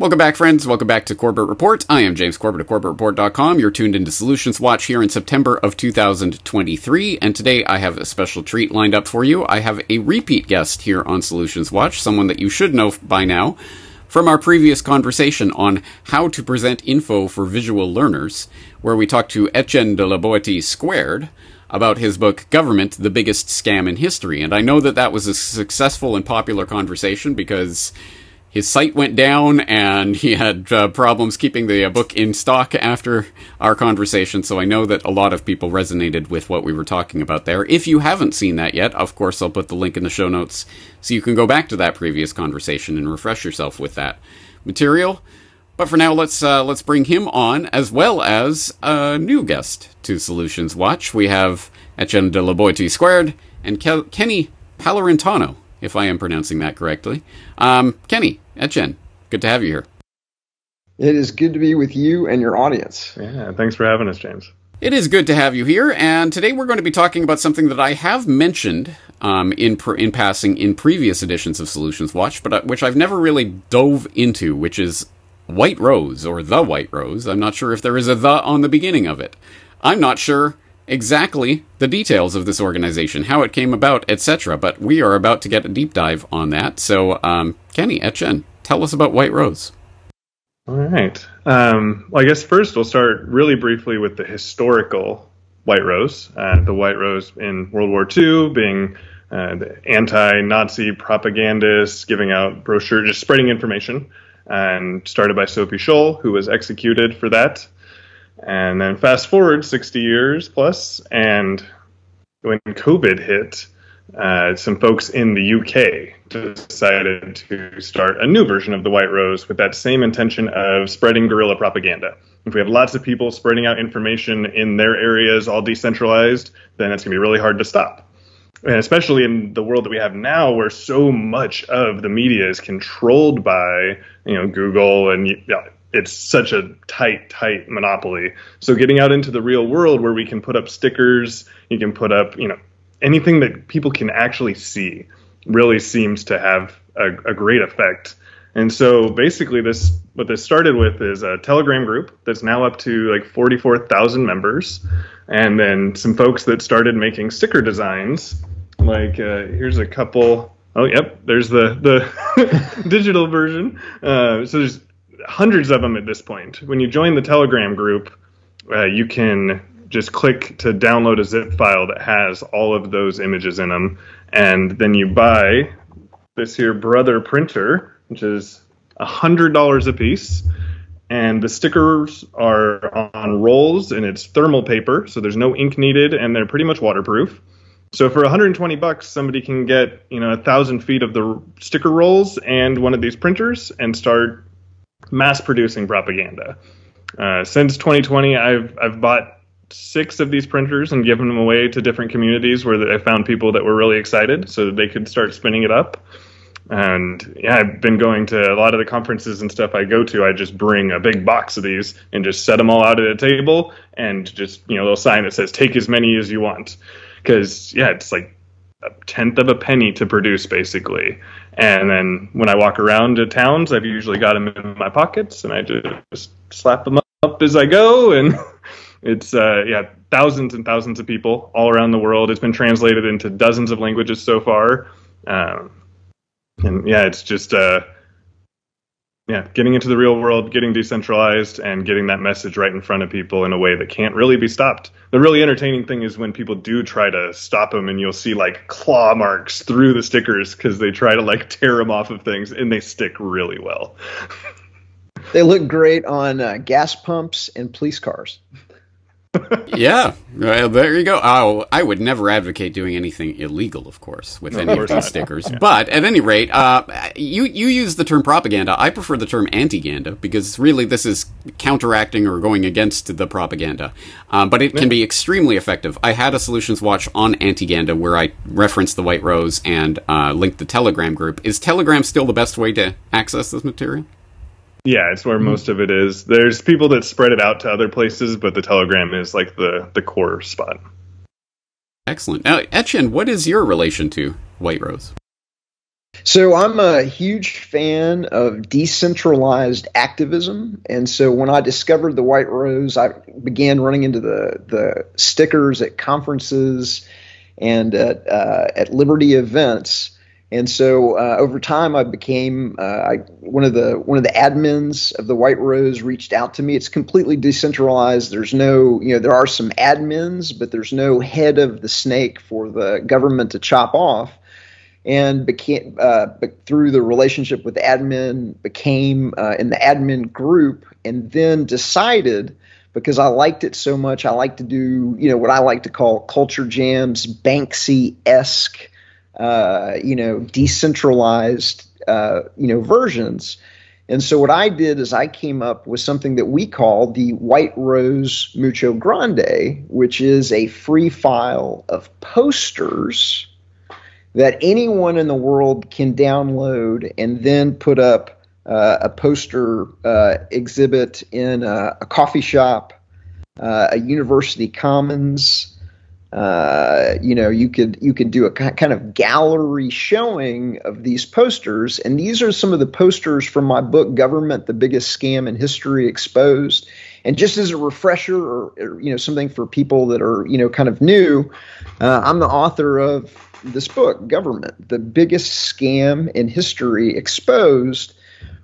Welcome back, friends. Welcome back to Corbett Report. I am James Corbett of CorbettReport.com. You're tuned into Solutions Watch here in September of 2023, and today I have a special treat lined up for you. I have a repeat guest here on Solutions Watch, someone that you should know by now from our previous conversation on how to present info for visual learners, where we talked to Etienne de la Boetie squared about his book Government, the Biggest Scam in History. And I know that that was a successful and popular conversation because his site went down and he had uh, problems keeping the uh, book in stock after our conversation. So I know that a lot of people resonated with what we were talking about there. If you haven't seen that yet, of course, I'll put the link in the show notes so you can go back to that previous conversation and refresh yourself with that material. But for now, let's uh, let's bring him on as well as a new guest to Solutions Watch. We have Etienne de la Boetie squared and Ke- Kenny Palurintano if I am pronouncing that correctly. Um, Kenny, Etienne, good to have you here. It is good to be with you and your audience. Yeah, thanks for having us, James. It is good to have you here, and today we're going to be talking about something that I have mentioned um, in in passing in previous editions of Solutions Watch, but uh, which I've never really dove into, which is White Rose or the White Rose. I'm not sure if there is a the on the beginning of it. I'm not sure exactly the details of this organization, how it came about, etc. But we are about to get a deep dive on that. So, um, Kenny, Etienne, tell us about White Rose. All right. Um, well, I guess first we'll start really briefly with the historical White Rose. Uh, the White Rose in World War II being uh, the anti-Nazi propagandists giving out brochures, just spreading information, and started by Sophie Scholl, who was executed for that. And then fast forward 60 years plus, and when COVID hit, uh, some folks in the UK decided to start a new version of the White Rose with that same intention of spreading guerrilla propaganda. If we have lots of people spreading out information in their areas, all decentralized, then it's going to be really hard to stop. And especially in the world that we have now, where so much of the media is controlled by, you know, Google and it's such a tight, tight monopoly. So getting out into the real world where we can put up stickers, you can put up, you know, anything that people can actually see really seems to have a, a great effect. And so basically this what this started with is a Telegram group that's now up to like 44,000 members and then some folks that started making sticker designs like uh, here's a couple Oh, yep. There's the the digital version. Uh, so there's hundreds of them at this point. When you join the Telegram group, uh, you can just click to download a zip file that has all of those images in them, and then you buy this here Brother printer, which is hundred dollars a piece. And the stickers are on rolls, and it's thermal paper, so there's no ink needed, and they're pretty much waterproof. So for 120 bucks, somebody can get you know a thousand feet of the sticker rolls and one of these printers and start mass producing propaganda. Uh, since 2020, I've I've bought six of these printers and given them away to different communities where I found people that were really excited so that they could start spinning it up. And yeah, I've been going to a lot of the conferences and stuff I go to. I just bring a big box of these and just set them all out at a table and just, you know, a little sign that says, take as many as you want. Because, yeah, it's like a tenth of a penny to produce basically. And then when I walk around to towns, I've usually got them in my pockets and I just slap them up as I go. And it's, uh, yeah, thousands and thousands of people all around the world. It's been translated into dozens of languages so far. Um, and yeah, it's just, uh, yeah, getting into the real world, getting decentralized, and getting that message right in front of people in a way that can't really be stopped. The really entertaining thing is when people do try to stop them, and you'll see like claw marks through the stickers because they try to like tear them off of things, and they stick really well. they look great on uh, gas pumps and police cars yeah, well, there you go. Oh, I would never advocate doing anything illegal, of course, with no, any of these stickers. Yeah. But at any rate, uh, you you use the term propaganda. I prefer the term anti-ganda because really this is counteracting or going against the propaganda. Um, but it can be extremely effective. I had a solutions watch on anti-ganda where I referenced the White Rose and uh, linked the Telegram group. Is Telegram still the best way to access this material? Yeah, it's where mm-hmm. most of it is. There's people that spread it out to other places, but the Telegram is like the the core spot. Excellent. Now, Etienne, what is your relation to White Rose? So I'm a huge fan of decentralized activism, and so when I discovered the White Rose, I began running into the the stickers at conferences and at uh, at Liberty events. And so uh, over time, I became uh, I, one of the one of the admins of the White Rose. Reached out to me. It's completely decentralized. There's no you know there are some admins, but there's no head of the snake for the government to chop off and became uh, through the relationship with admin became uh, in the admin group and then decided because I liked it so much I like to do you know what I like to call culture jams Banksy esque uh, you know decentralized uh, you know versions and so what I did is I came up with something that we call the White Rose Mucho Grande which is a free file of posters that anyone in the world can download and then put up uh, a poster uh, exhibit in a, a coffee shop, uh, a university commons. Uh, you know, you could you could do a kind of gallery showing of these posters, and these are some of the posters from my book, "Government: The Biggest Scam in History Exposed." And just as a refresher, or, or you know, something for people that are you know kind of new, uh, I'm the author of this book, Government, the biggest scam in history exposed,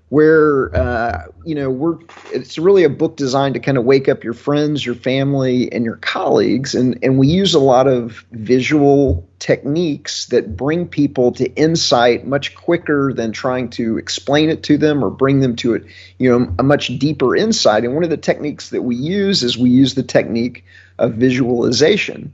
where uh, you know we're it's really a book designed to kind of wake up your friends, your family, and your colleagues, and and we use a lot of visual techniques that bring people to insight much quicker than trying to explain it to them or bring them to it, you know, a much deeper insight. And one of the techniques that we use is we use the technique of visualization.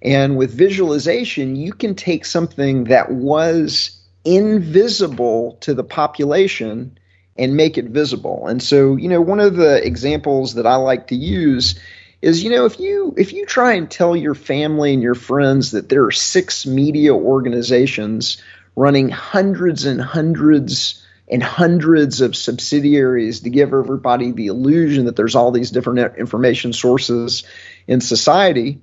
And with visualization, you can take something that was invisible to the population and make it visible. And so, you know, one of the examples that I like to use is you know if you if you try and tell your family and your friends that there are six media organizations running hundreds and hundreds and hundreds of subsidiaries to give everybody the illusion that there's all these different information sources in society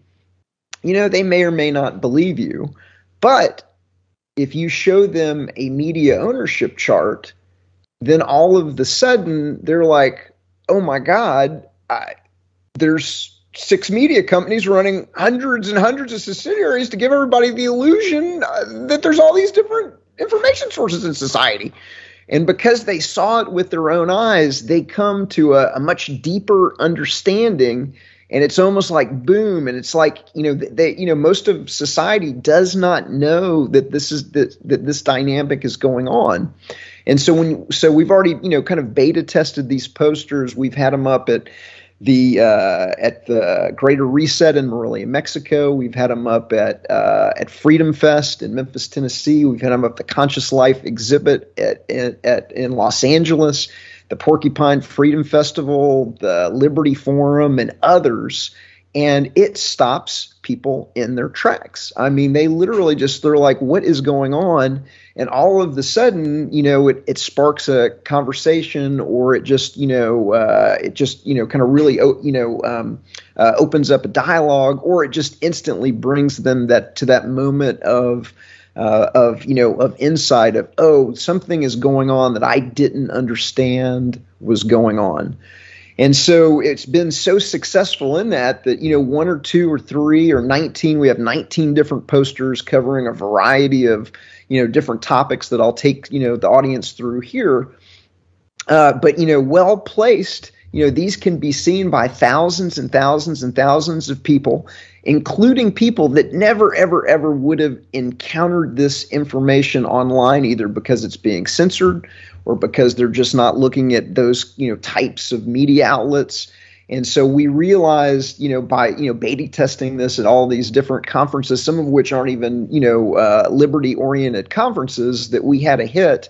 you know, they may or may not believe you. But if you show them a media ownership chart, then all of the sudden they're like, oh my God, I, there's six media companies running hundreds and hundreds of subsidiaries to give everybody the illusion uh, that there's all these different information sources in society. And because they saw it with their own eyes, they come to a, a much deeper understanding and it's almost like boom and it's like you know they you know most of society does not know that this is that, that this dynamic is going on and so when so we've already you know kind of beta tested these posters we've had them up at the uh, at the Greater Reset in Morelia, Mexico. We've had them up at uh, at Freedom Fest in Memphis, Tennessee. We've had them up at the Conscious Life exhibit at, at, at in Los Angeles the Porcupine Freedom Festival, the Liberty Forum, and others. And it stops people in their tracks. I mean, they literally just, they're like, what is going on? And all of the sudden, you know, it, it sparks a conversation or it just, you know, uh, it just, you know, kind of really, you know, um, uh, opens up a dialogue or it just instantly brings them that to that moment of, uh, of you know of insight of oh something is going on that I didn't understand was going on. And so it's been so successful in that that you know one or two or three or 19 we have 19 different posters covering a variety of you know different topics that I'll take you know the audience through here. Uh, but you know well placed you know these can be seen by thousands and thousands and thousands of people including people that never, ever, ever would have encountered this information online, either because it's being censored or because they're just not looking at those, you know, types of media outlets. And so we realized, you know, by you know beta testing this at all these different conferences, some of which aren't even you know uh, liberty-oriented conferences, that we had a hit.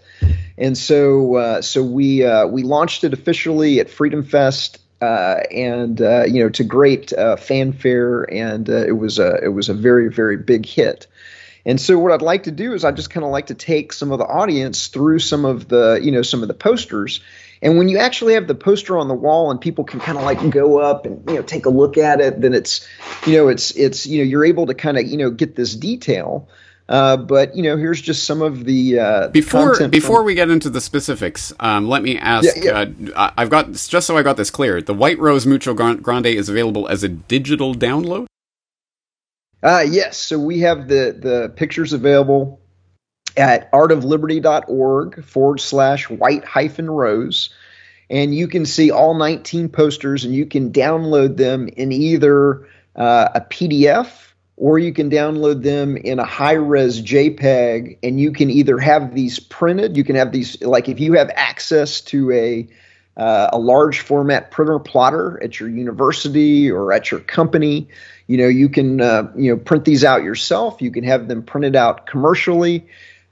And so uh, so we uh, we launched it officially at Freedom Fest uh, and uh, you know to great uh, fanfare, and it was a it was a very very big hit. And so what I'd like to do is I just kind of like to take some of the audience through some of the you know some of the posters. And when you actually have the poster on the wall and people can kind of like go up and you know take a look at it, then it's you know it's it's you know you're able to kind of you know get this detail. Uh, but you know, here's just some of the uh, before before from... we get into the specifics. Um, let me ask. Yeah, yeah. Uh, I've got just so I got this clear. The White Rose Mucho Grande is available as a digital download. Uh, yes. So we have the the pictures available at artofliberty.org forward slash white hyphen rose. And you can see all 19 posters and you can download them in either uh, a PDF or you can download them in a high res JPEG and you can either have these printed, you can have these, like if you have access to a uh, a large format printer plotter at your university or at your company, you know you can uh, you know print these out yourself. You can have them printed out commercially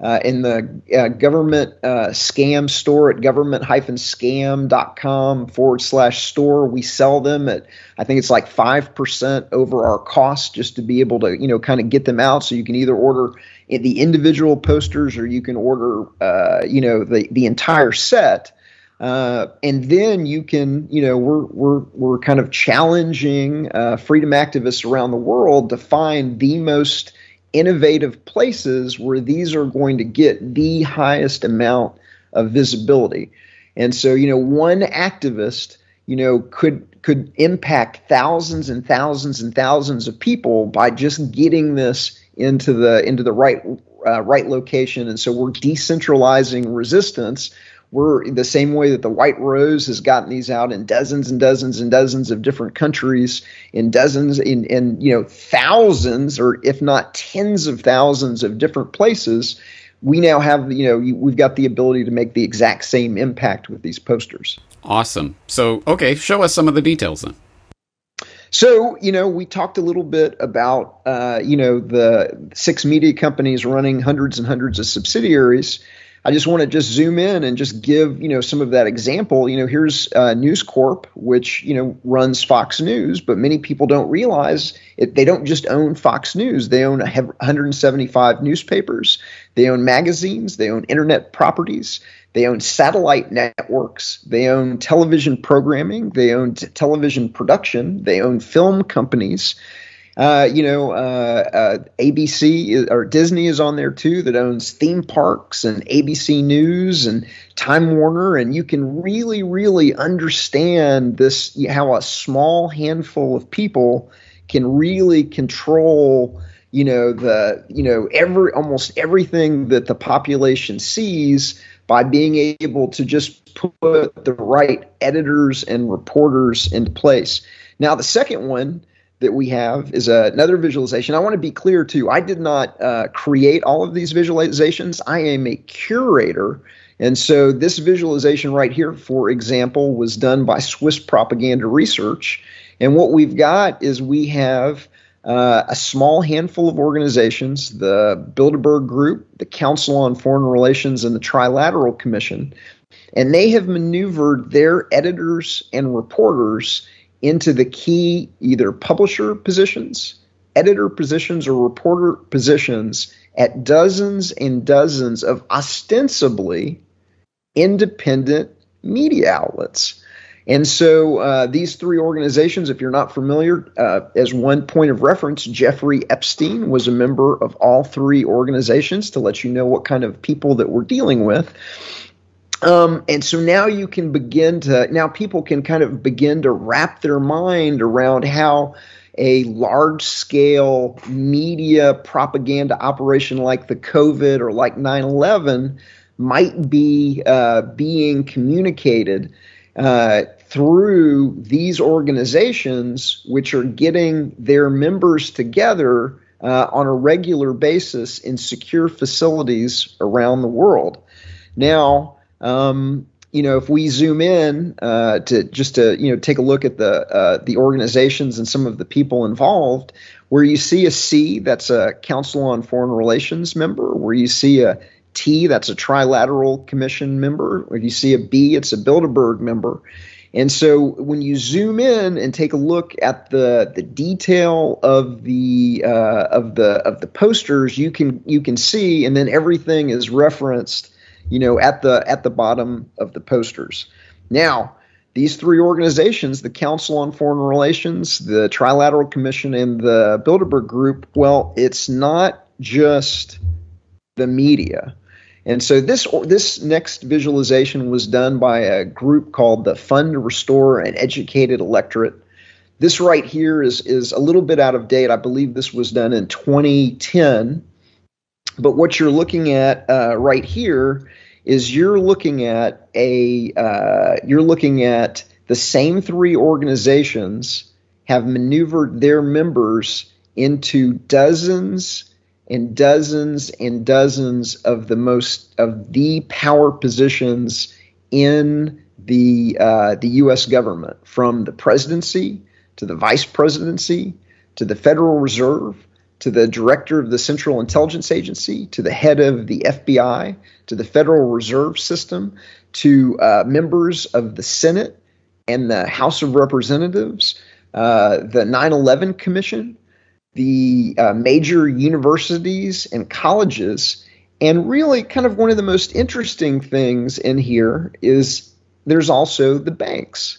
uh, in the uh, government uh, scam store at government-scam.com forward slash store. We sell them at, I think it's like 5% over our cost just to be able to, you know, kind of get them out. So you can either order the individual posters or you can order, uh, you know, the, the entire set. Uh, and then you can, you know, we're we're we're kind of challenging uh, freedom activists around the world to find the most innovative places where these are going to get the highest amount of visibility. And so, you know, one activist, you know, could could impact thousands and thousands and thousands of people by just getting this into the into the right uh, right location. And so we're decentralizing resistance we're the same way that the White Rose has gotten these out in dozens and dozens and dozens of different countries, in dozens, in, in you know thousands or if not tens of thousands of different places. We now have, you know, we've got the ability to make the exact same impact with these posters. Awesome. So, okay, show us some of the details then. So, you know, we talked a little bit about, uh, you know, the six media companies running hundreds and hundreds of subsidiaries. I just want to just zoom in and just give you know some of that example. You know, here's uh, News Corp, which you know runs Fox News, but many people don't realize it, they don't just own Fox News. They own 175 newspapers. They own magazines. They own internet properties. They own satellite networks. They own television programming. They own t- television production. They own film companies. Uh, you know, uh, uh, ABC or Disney is on there too that owns theme parks and ABC News and Time Warner, and you can really, really understand this how a small handful of people can really control you know the you know every almost everything that the population sees by being able to just put the right editors and reporters into place. Now the second one that we have is another visualization. I want to be clear too. I did not uh, create all of these visualizations. I am a curator. And so this visualization right here, for example, was done by Swiss Propaganda Research. And what we've got is we have uh, a small handful of organizations, the Bilderberg Group, the Council on Foreign Relations, and the Trilateral Commission. And they have maneuvered their editors and reporters into the key either publisher positions, editor positions, or reporter positions at dozens and dozens of ostensibly independent media outlets. And so uh, these three organizations, if you're not familiar, uh, as one point of reference, Jeffrey Epstein was a member of all three organizations to let you know what kind of people that we're dealing with. Um, and so now you can begin to, now people can kind of begin to wrap their mind around how a large scale media propaganda operation like the COVID or like 9 11 might be uh, being communicated uh, through these organizations, which are getting their members together uh, on a regular basis in secure facilities around the world. Now, um, you know, if we zoom in uh, to just to you know take a look at the uh, the organizations and some of the people involved, where you see a C, that's a Council on Foreign Relations member. Where you see a T, that's a Trilateral Commission member. Where you see a B, it's a Bilderberg member. And so when you zoom in and take a look at the the detail of the uh, of the of the posters, you can you can see, and then everything is referenced you know, at the at the bottom of the posters. Now, these three organizations, the Council on Foreign Relations, the Trilateral Commission, and the Bilderberg Group, well, it's not just the media. And so this this next visualization was done by a group called the Fund to Restore an Educated Electorate. This right here is is a little bit out of date. I believe this was done in 2010. But what you're looking at uh, right here is you're looking at a uh, you're looking at the same three organizations have maneuvered their members into dozens and dozens and dozens of the most of the power positions in the uh, the U.S. government, from the presidency to the vice presidency to the Federal Reserve to the director of the Central Intelligence Agency to the head of the FBI to the Federal Reserve System to uh, members of the Senate and the House of Representatives, uh, the 9 11 Commission, the uh, major universities and colleges. And really, kind of one of the most interesting things in here is there's also the banks.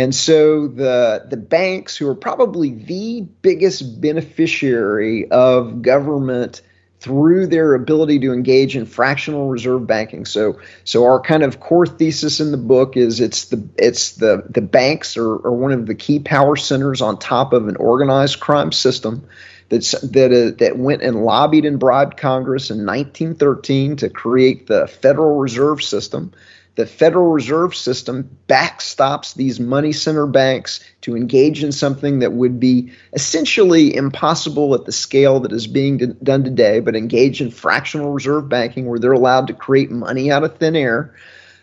And so the the banks who are probably the biggest beneficiary of government through their ability to engage in fractional reserve banking. So, so our kind of core thesis in the book is it's the it's the the banks are, are one of the key power centers on top of an organized crime system that's that uh, that went and lobbied and bribed Congress in 1913 to create the Federal Reserve System the Federal Reserve System backstops these money center banks to engage in something that would be essentially impossible at the scale that is being done today, but engage in fractional reserve banking where they're allowed to create money out of thin air.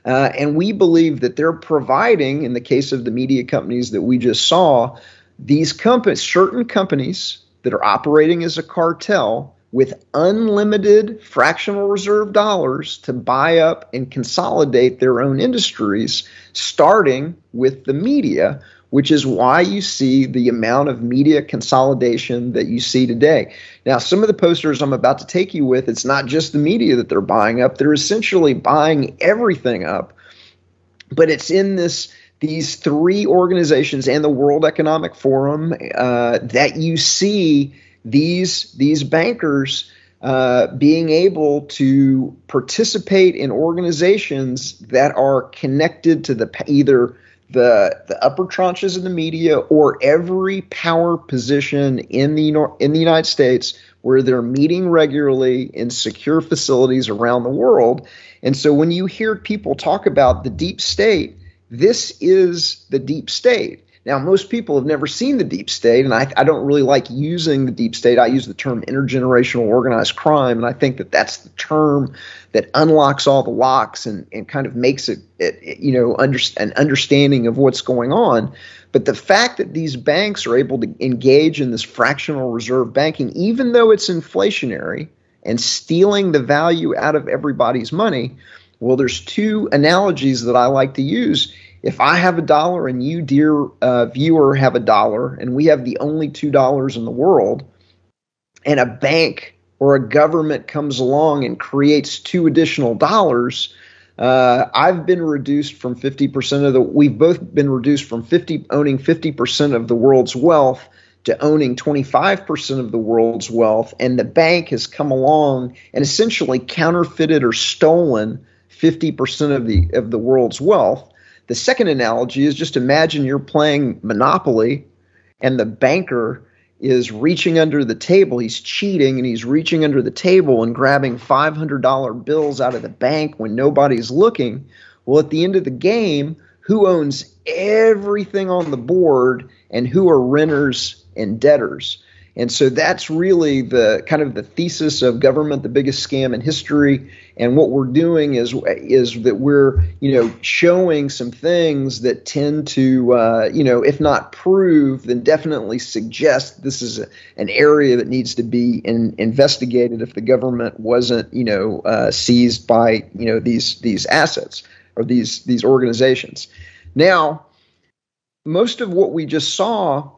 Uh, and we believe that they're providing, in the case of the media companies that we just saw, these companies, certain companies that are operating as a cartel, with unlimited fractional reserve dollars to buy up and consolidate their own industries, starting with the media, which is why you see the amount of media consolidation that you see today. Now, some of the posters I'm about to take you with, it's not just the media that they're buying up, they're essentially buying everything up. But it's in this these three organizations and the World Economic Forum uh, that you see these these bankers uh, being able to participate in organizations that are connected to the either the the upper tranches of the media or every power position in the in the United States where they're meeting regularly in secure facilities around the world. And so when you hear people talk about the deep state, this is the deep state. Now, most people have never seen the deep state, and I, I, don't really like using the deep state. I use the term intergenerational organized crime, and I think that that's the term that unlocks all the locks and, and kind of makes it, it you know, under, an understanding of what's going on. But the fact that these banks are able to engage in this fractional reserve banking, even though it's inflationary and stealing the value out of everybody's money, well, there's two analogies that I like to use if I have a dollar and you, dear uh, viewer, have a dollar, and we have the only two dollars in the world, and a bank or a government comes along and creates two additional dollars, uh, I've been reduced from 50% of the, we've both been reduced from 50, owning 50% of the world's wealth to owning 25% of the world's wealth. And the bank has come along and essentially counterfeited or stolen 50% of the, of the world's wealth. The second analogy is just imagine you're playing Monopoly and the banker is reaching under the table. He's cheating and he's reaching under the table and grabbing $500 bills out of the bank when nobody's looking. Well, at the end of the game, who owns everything on the board and who are renters and debtors? And so that's really the kind of the thesis of government, the biggest scam in history. And what we're doing is is that we're you know showing some things that tend to uh, you know if not prove, then definitely suggest this is a, an area that needs to be in, investigated if the government wasn't you know uh, seized by you know these these assets or these these organizations. Now, most of what we just saw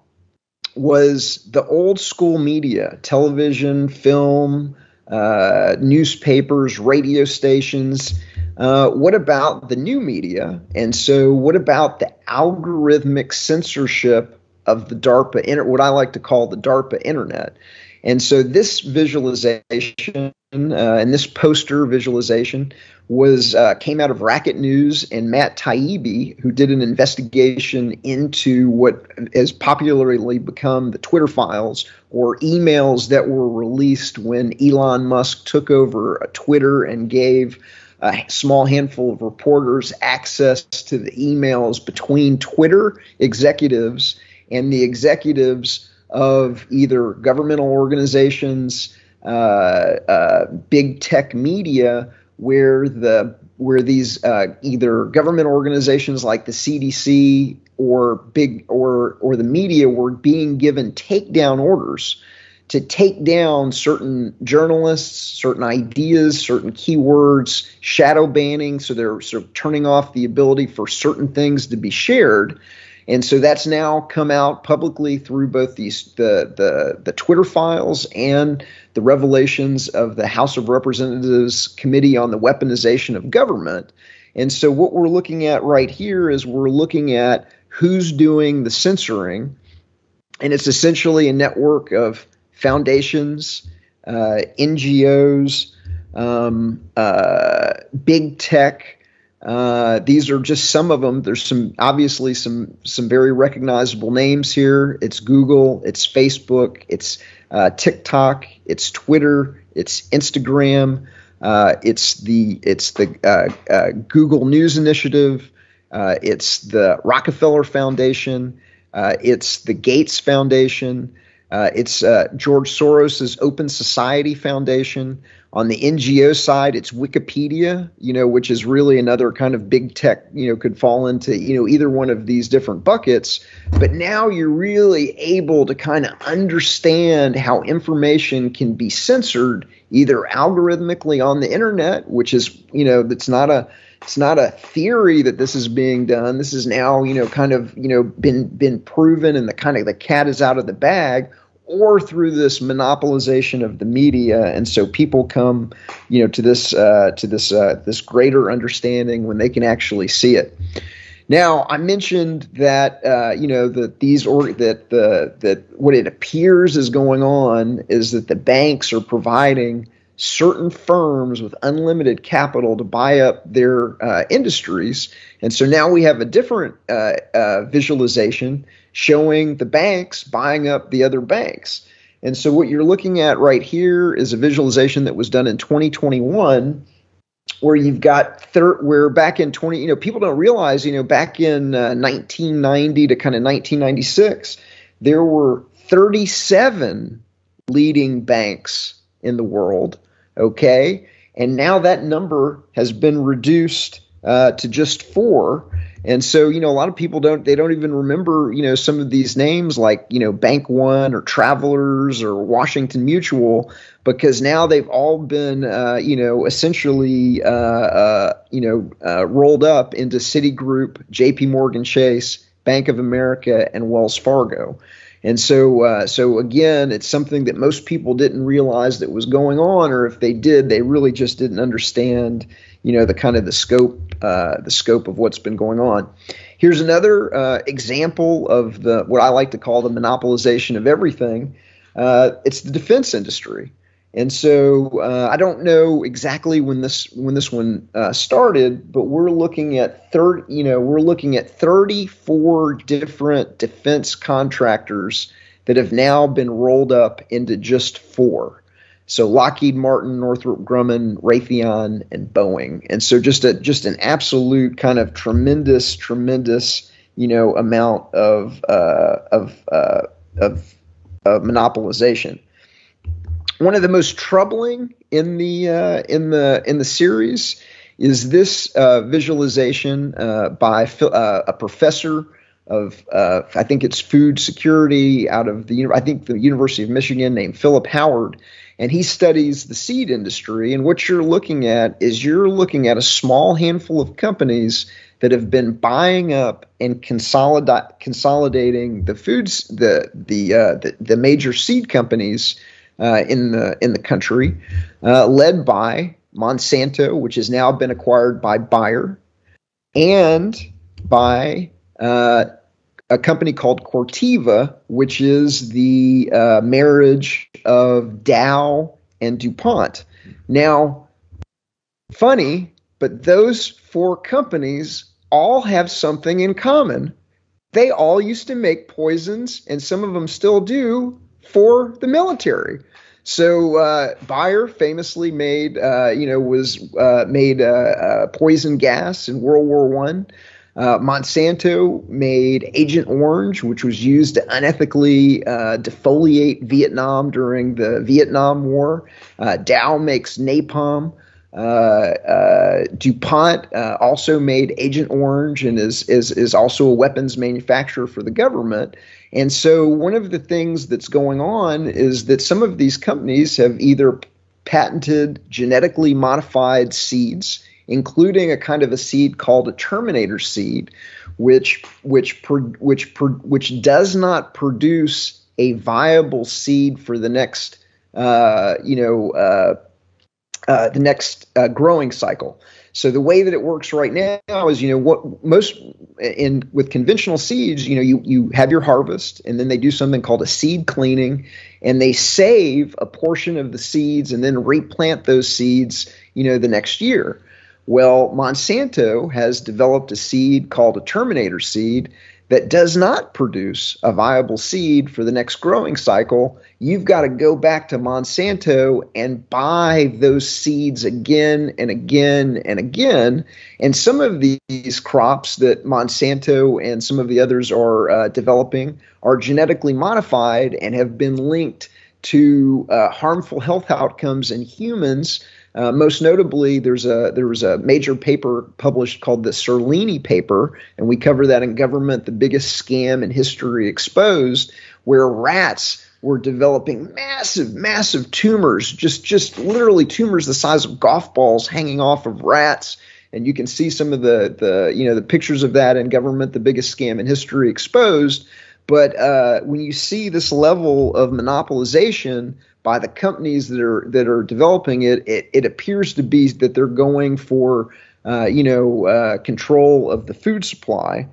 was the old school media, television, film, uh, newspapers, radio stations. Uh, what about the new media? And so, what about the algorithmic censorship of the DARPA, what I like to call the DARPA internet? And so this visualization uh, and this poster visualization was uh, came out of Racket News and Matt Taibbi, who did an investigation into what has popularly become the Twitter files or emails that were released when Elon Musk took over Twitter and gave a small handful of reporters access to the emails between Twitter executives and the executives of either governmental organizations, uh, uh, big tech media, where the where these uh, either government organizations like the CDC or big or or the media were being given takedown orders to take down certain journalists, certain ideas, certain keywords, shadow banning. So they're sort of turning off the ability for certain things to be shared. And so that's now come out publicly through both these the the the Twitter files and the revelations of the House of Representatives Committee on the Weaponization of Government. And so what we're looking at right here is we're looking at who's doing the censoring, and it's essentially a network of foundations, uh, NGOs, um, uh, big tech uh, these are just some of them. There's some obviously some some very recognizable names here. It's Google, it's Facebook, it's uh, TikTok, it's Twitter, it's Instagram, uh, it's the it's the uh, uh, Google News Initiative, it's the Rockefeller Foundation, it's the Gates Foundation. It's George Soros's Open Society Foundation. On the NGO side, it's Wikipedia, you know, which is really another kind of big tech, you know, could fall into, you know, either one of these different buckets. But now you're really able to kind of understand how information can be censored either algorithmically on the internet, which is, you know, that's not a it's not a theory that this is being done. This is now, you know, kind of, you know, been been proven and the kind of the cat is out of the bag or through this monopolization of the media and so people come you know to this uh, to this uh, this greater understanding when they can actually see it. Now i mentioned that uh, you know that these or that the that what it appears is going on is that the banks are providing certain firms with unlimited capital to buy up their uh, industries. And so now we have a different uh, uh, visualization showing the banks buying up the other banks. And so what you're looking at right here is a visualization that was done in 2021 where you've got thir- where back in 20 you know people don't realize you know back in uh, 1990 to kind of 1996 there were 37 leading banks in the world okay and now that number has been reduced uh, to just four and so, you know, a lot of people don't they don't even remember, you know, some of these names like, you know, Bank One or Travelers or Washington Mutual because now they've all been, uh, you know, essentially, uh, uh, you know, uh, rolled up into Citigroup, J.P. Morgan Chase, Bank of America, and Wells Fargo. And so, uh, so again, it's something that most people didn't realize that was going on, or if they did, they really just didn't understand, you know, the kind of the scope, uh, the scope of what's been going on. Here's another uh, example of the what I like to call the monopolization of everything. Uh, it's the defense industry. And so uh, I don't know exactly when this when this one uh, started, but we're looking at third. You know, we're looking at 34 different defense contractors that have now been rolled up into just four. So Lockheed Martin, Northrop Grumman, Raytheon, and Boeing. And so just a just an absolute kind of tremendous, tremendous, you know, amount of uh, of, uh, of of monopolization one of the most troubling in the uh, in the in the series is this uh, visualization uh, by uh, a professor of uh, I think it's food security out of the I think the University of Michigan named Philip Howard, and he studies the seed industry. And what you're looking at is you're looking at a small handful of companies that have been buying up and consolidate, consolidating the foods the the, uh, the the major seed companies uh, in the in the country, uh, led by Monsanto, which has now been acquired by Bayer, and by uh, a company called Corteva, which is the uh, marriage of Dow and DuPont. Now, funny, but those four companies all have something in common. They all used to make poisons, and some of them still do for the military. So uh, Bayer famously made, uh, you know, was uh, made uh, uh, poison gas in World War One. Uh, Monsanto made Agent Orange, which was used to unethically defoliate Vietnam during the Vietnam War. Dow makes napalm. Uh, uh, DuPont uh, also made Agent Orange and is, is is also a weapons manufacturer for the government. And so one of the things that's going on is that some of these companies have either patented genetically modified seeds, including a kind of a seed called a terminator seed, which which which which does not produce a viable seed for the next uh, you know uh, uh, the next uh, growing cycle. So the way that it works right now is, you know, what most in with conventional seeds, you know, you you have your harvest, and then they do something called a seed cleaning, and they save a portion of the seeds and then replant those seeds, you know, the next year. Well, Monsanto has developed a seed called a terminator seed that does not produce a viable seed for the next growing cycle, you've got to go back to Monsanto and buy those seeds again and again and again. And some of these crops that Monsanto and some of the others are uh, developing are genetically modified and have been linked to uh, harmful health outcomes in humans uh, most notably, there's a there was a major paper published called the Seralini paper, and we cover that in government, the biggest scam in history exposed, where rats were developing massive, massive tumors, just just literally tumors the size of golf balls hanging off of rats. And you can see some of the the you know the pictures of that in government, the biggest scam in history exposed. But uh, when you see this level of monopolization by the companies that are that are developing it, it, it appears to be that they're going for uh, you know uh, control of the food supply.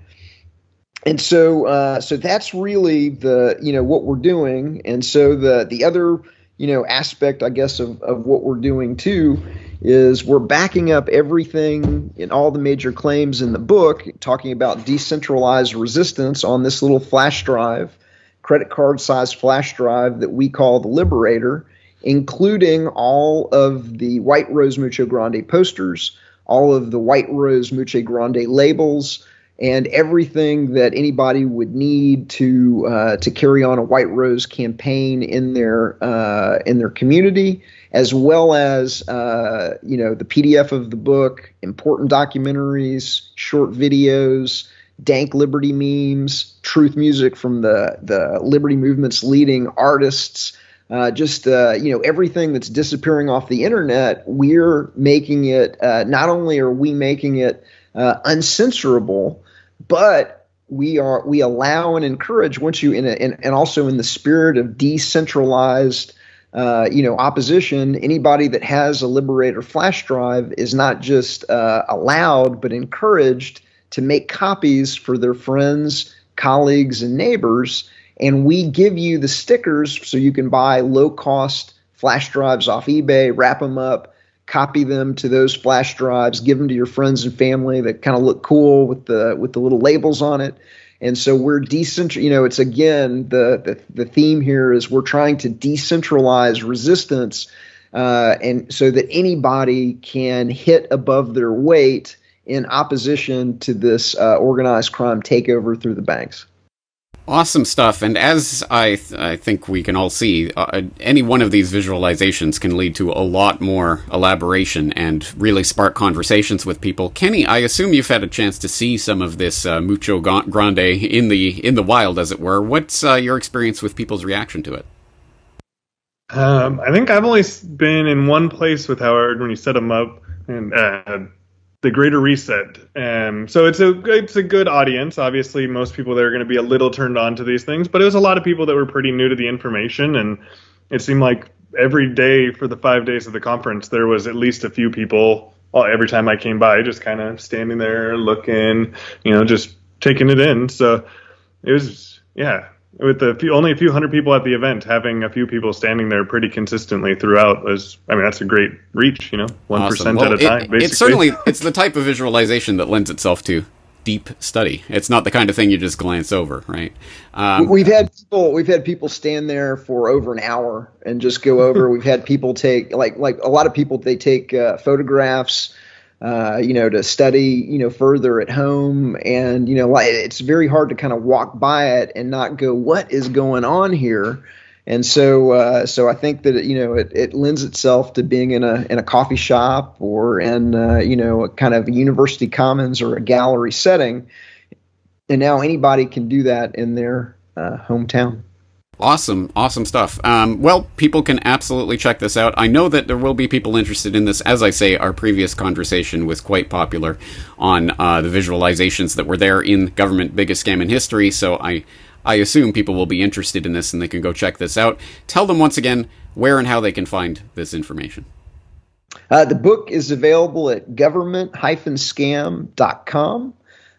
And so, uh, so that's really the you know what we're doing. And so the the other you know aspect, I guess, of of what we're doing too is we're backing up everything in all the major claims in the book, talking about decentralized resistance on this little flash drive credit card size flash drive that we call the Liberator, including all of the White Rose Mucho Grande posters, all of the White Rose Mucho Grande labels, and everything that anybody would need to uh, to carry on a White Rose campaign in their uh, in their community, as well as uh, you know the PDF of the book, important documentaries, short videos, dank liberty memes, truth music from the the liberty movement's leading artists. Uh, just uh, you know everything that's disappearing off the internet, we're making it. Uh, not only are we making it uh, uncensorable, but we are we allow and encourage once you in, a, in and also in the spirit of decentralized. Uh, you know, opposition. Anybody that has a Liberator flash drive is not just uh, allowed, but encouraged to make copies for their friends, colleagues, and neighbors. And we give you the stickers so you can buy low cost flash drives off eBay, wrap them up, copy them to those flash drives, give them to your friends and family that kind of look cool with the with the little labels on it. And so we're decent, you know, it's again the, the the theme here is we're trying to decentralize resistance uh, and so that anybody can hit above their weight in opposition to this uh, organized crime takeover through the banks. Awesome stuff. And as I, th- I think we can all see, uh, any one of these visualizations can lead to a lot more elaboration and really spark conversations with people. Kenny, I assume you've had a chance to see some of this uh, mucho grande in the in the wild, as it were. What's uh, your experience with people's reaction to it? Um, I think I've only been in one place with Howard when you set them up, and uh, the Greater Reset. Um, so it's a it's a good audience. Obviously, most people there are going to be a little turned on to these things, but it was a lot of people that were pretty new to the information, and it seemed like every day for the five days of the conference, there was at least a few people. Well, every time I came by, just kind of standing there looking, you know, just taking it in. So it was yeah with the few, only a few hundred people at the event, having a few people standing there pretty consistently throughout was, I mean, that's a great reach, you know, one awesome. well, at a it, time. Basically. It's certainly it's the type of visualization that lends itself to deep study. It's not the kind of thing you just glance over, right? Um, we've had people we've had people stand there for over an hour and just go over. we've had people take like like a lot of people they take uh, photographs uh, you know, to study, you know, further at home. And, you know, it's very hard to kind of walk by it and not go, what is going on here? And so, uh, so I think that you know it, it lends itself to being in a in a coffee shop or in uh, you know a kind of a university commons or a gallery setting, and now anybody can do that in their uh, hometown. Awesome, awesome stuff. Um, well, people can absolutely check this out. I know that there will be people interested in this. As I say, our previous conversation was quite popular on uh, the visualizations that were there in Government Biggest Scam in History, so I, I assume people will be interested in this and they can go check this out. Tell them once again where and how they can find this information. Uh, the book is available at government-scam.com.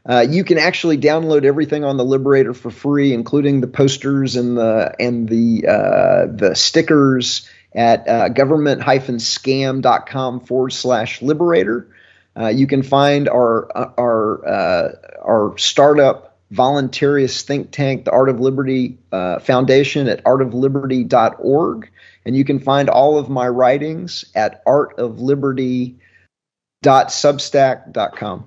Uh, you can actually download everything on the Liberator for free, including the posters and the and the uh, the stickers at uh, government-scam.com forward slash Liberator. Uh, you can find our uh, our uh, our startup voluntarist think tank, the Art of Liberty Foundation, at artofliberty.org, and you can find all of my writings at artofliberty.substack.com.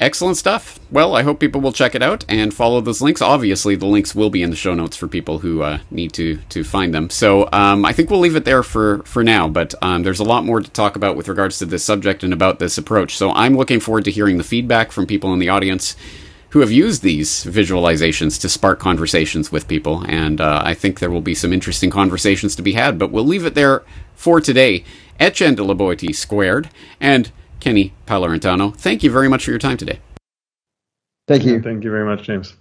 Excellent stuff. Well, I hope people will check it out and follow those links. Obviously, the links will be in the show notes for people who uh, need to to find them. So um, I think we'll leave it there for for now. But um, there's a lot more to talk about with regards to this subject and about this approach. So I'm looking forward to hearing the feedback from people in the audience who have used these visualizations to spark conversations with people. And uh, I think there will be some interesting conversations to be had. But we'll leave it there for today. Etienne de la squared and Kenny Palurintano, thank you very much for your time today. Thank you. Thank you very much, James.